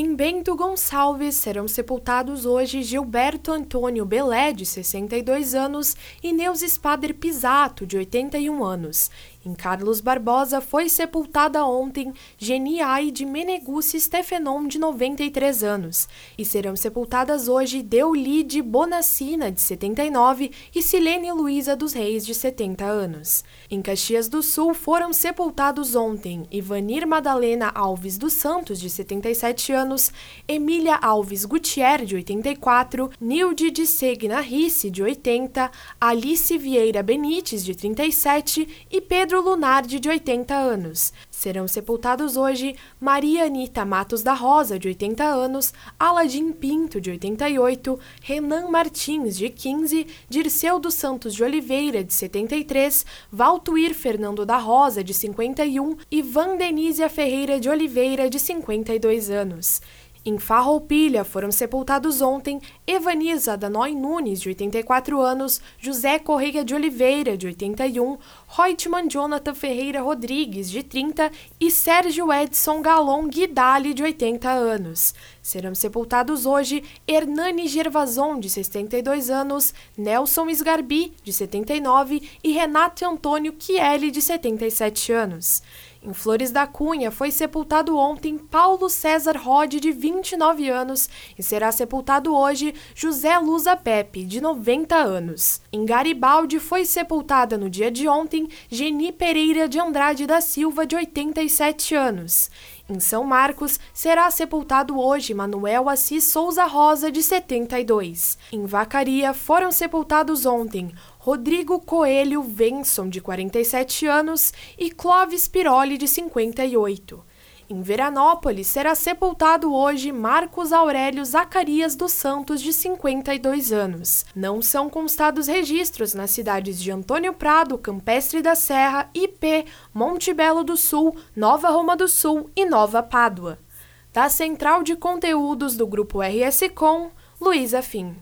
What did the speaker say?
Em Bento Gonçalves serão sepultados hoje Gilberto Antônio Belé, de 62 anos, e Neuza Spader Pisato, de 81 anos. Em Carlos Barbosa foi sepultada ontem Geni Aide Meneguzzi Stefenon, de 93 anos. E serão sepultadas hoje Deulide Bonacina, de 79, e Silene Luiza dos Reis, de 70 anos. Em Caxias do Sul foram sepultados ontem Ivanir Madalena Alves dos Santos, de 77 anos, Emília Alves Gutierre, de 84, Nilde de Segna Risse, de 80, Alice Vieira Benites, de 37 e Pedro Lunardi, de 80 anos. Serão sepultados hoje Maria Anita Matos da Rosa, de 80 anos, Aladim Pinto, de 88, Renan Martins, de 15, Dirceu dos Santos de Oliveira, de 73, Valtuir Fernando da Rosa, de 51 e Vandenísia Ferreira de Oliveira, de 52 anos. Em Farroupilha foram sepultados ontem Evaniza Danoy Nunes, de 84 anos, José Correia de Oliveira, de 81, Reutemann Jonathan Ferreira Rodrigues, de 30 e Sérgio Edson Galon Guidali, de 80 anos. Serão sepultados hoje Hernani Gervason, de 62 anos, Nelson Sgarbi, de 79 e Renato Antônio Chielli, de 77 anos. Em Flores da Cunha foi sepultado ontem Paulo César Rode, de 29 anos, e será sepultado hoje José Luza Pepe, de 90 anos. Em Garibaldi foi sepultada no dia de ontem Geni Pereira de Andrade da Silva, de 87 anos. Em São Marcos, será sepultado hoje Manuel Assis Souza Rosa, de 72. Em Vacaria, foram sepultados ontem Rodrigo Coelho Venson, de 47 anos, e Clóvis Piroli, de 58. Em Veranópolis, será sepultado hoje Marcos Aurélio Zacarias dos Santos, de 52 anos. Não são constados registros nas cidades de Antônio Prado, Campestre da Serra, IP, Monte Belo do Sul, Nova Roma do Sul e Nova Pádua. Da Central de Conteúdos do Grupo RS Com, Luísa Fim.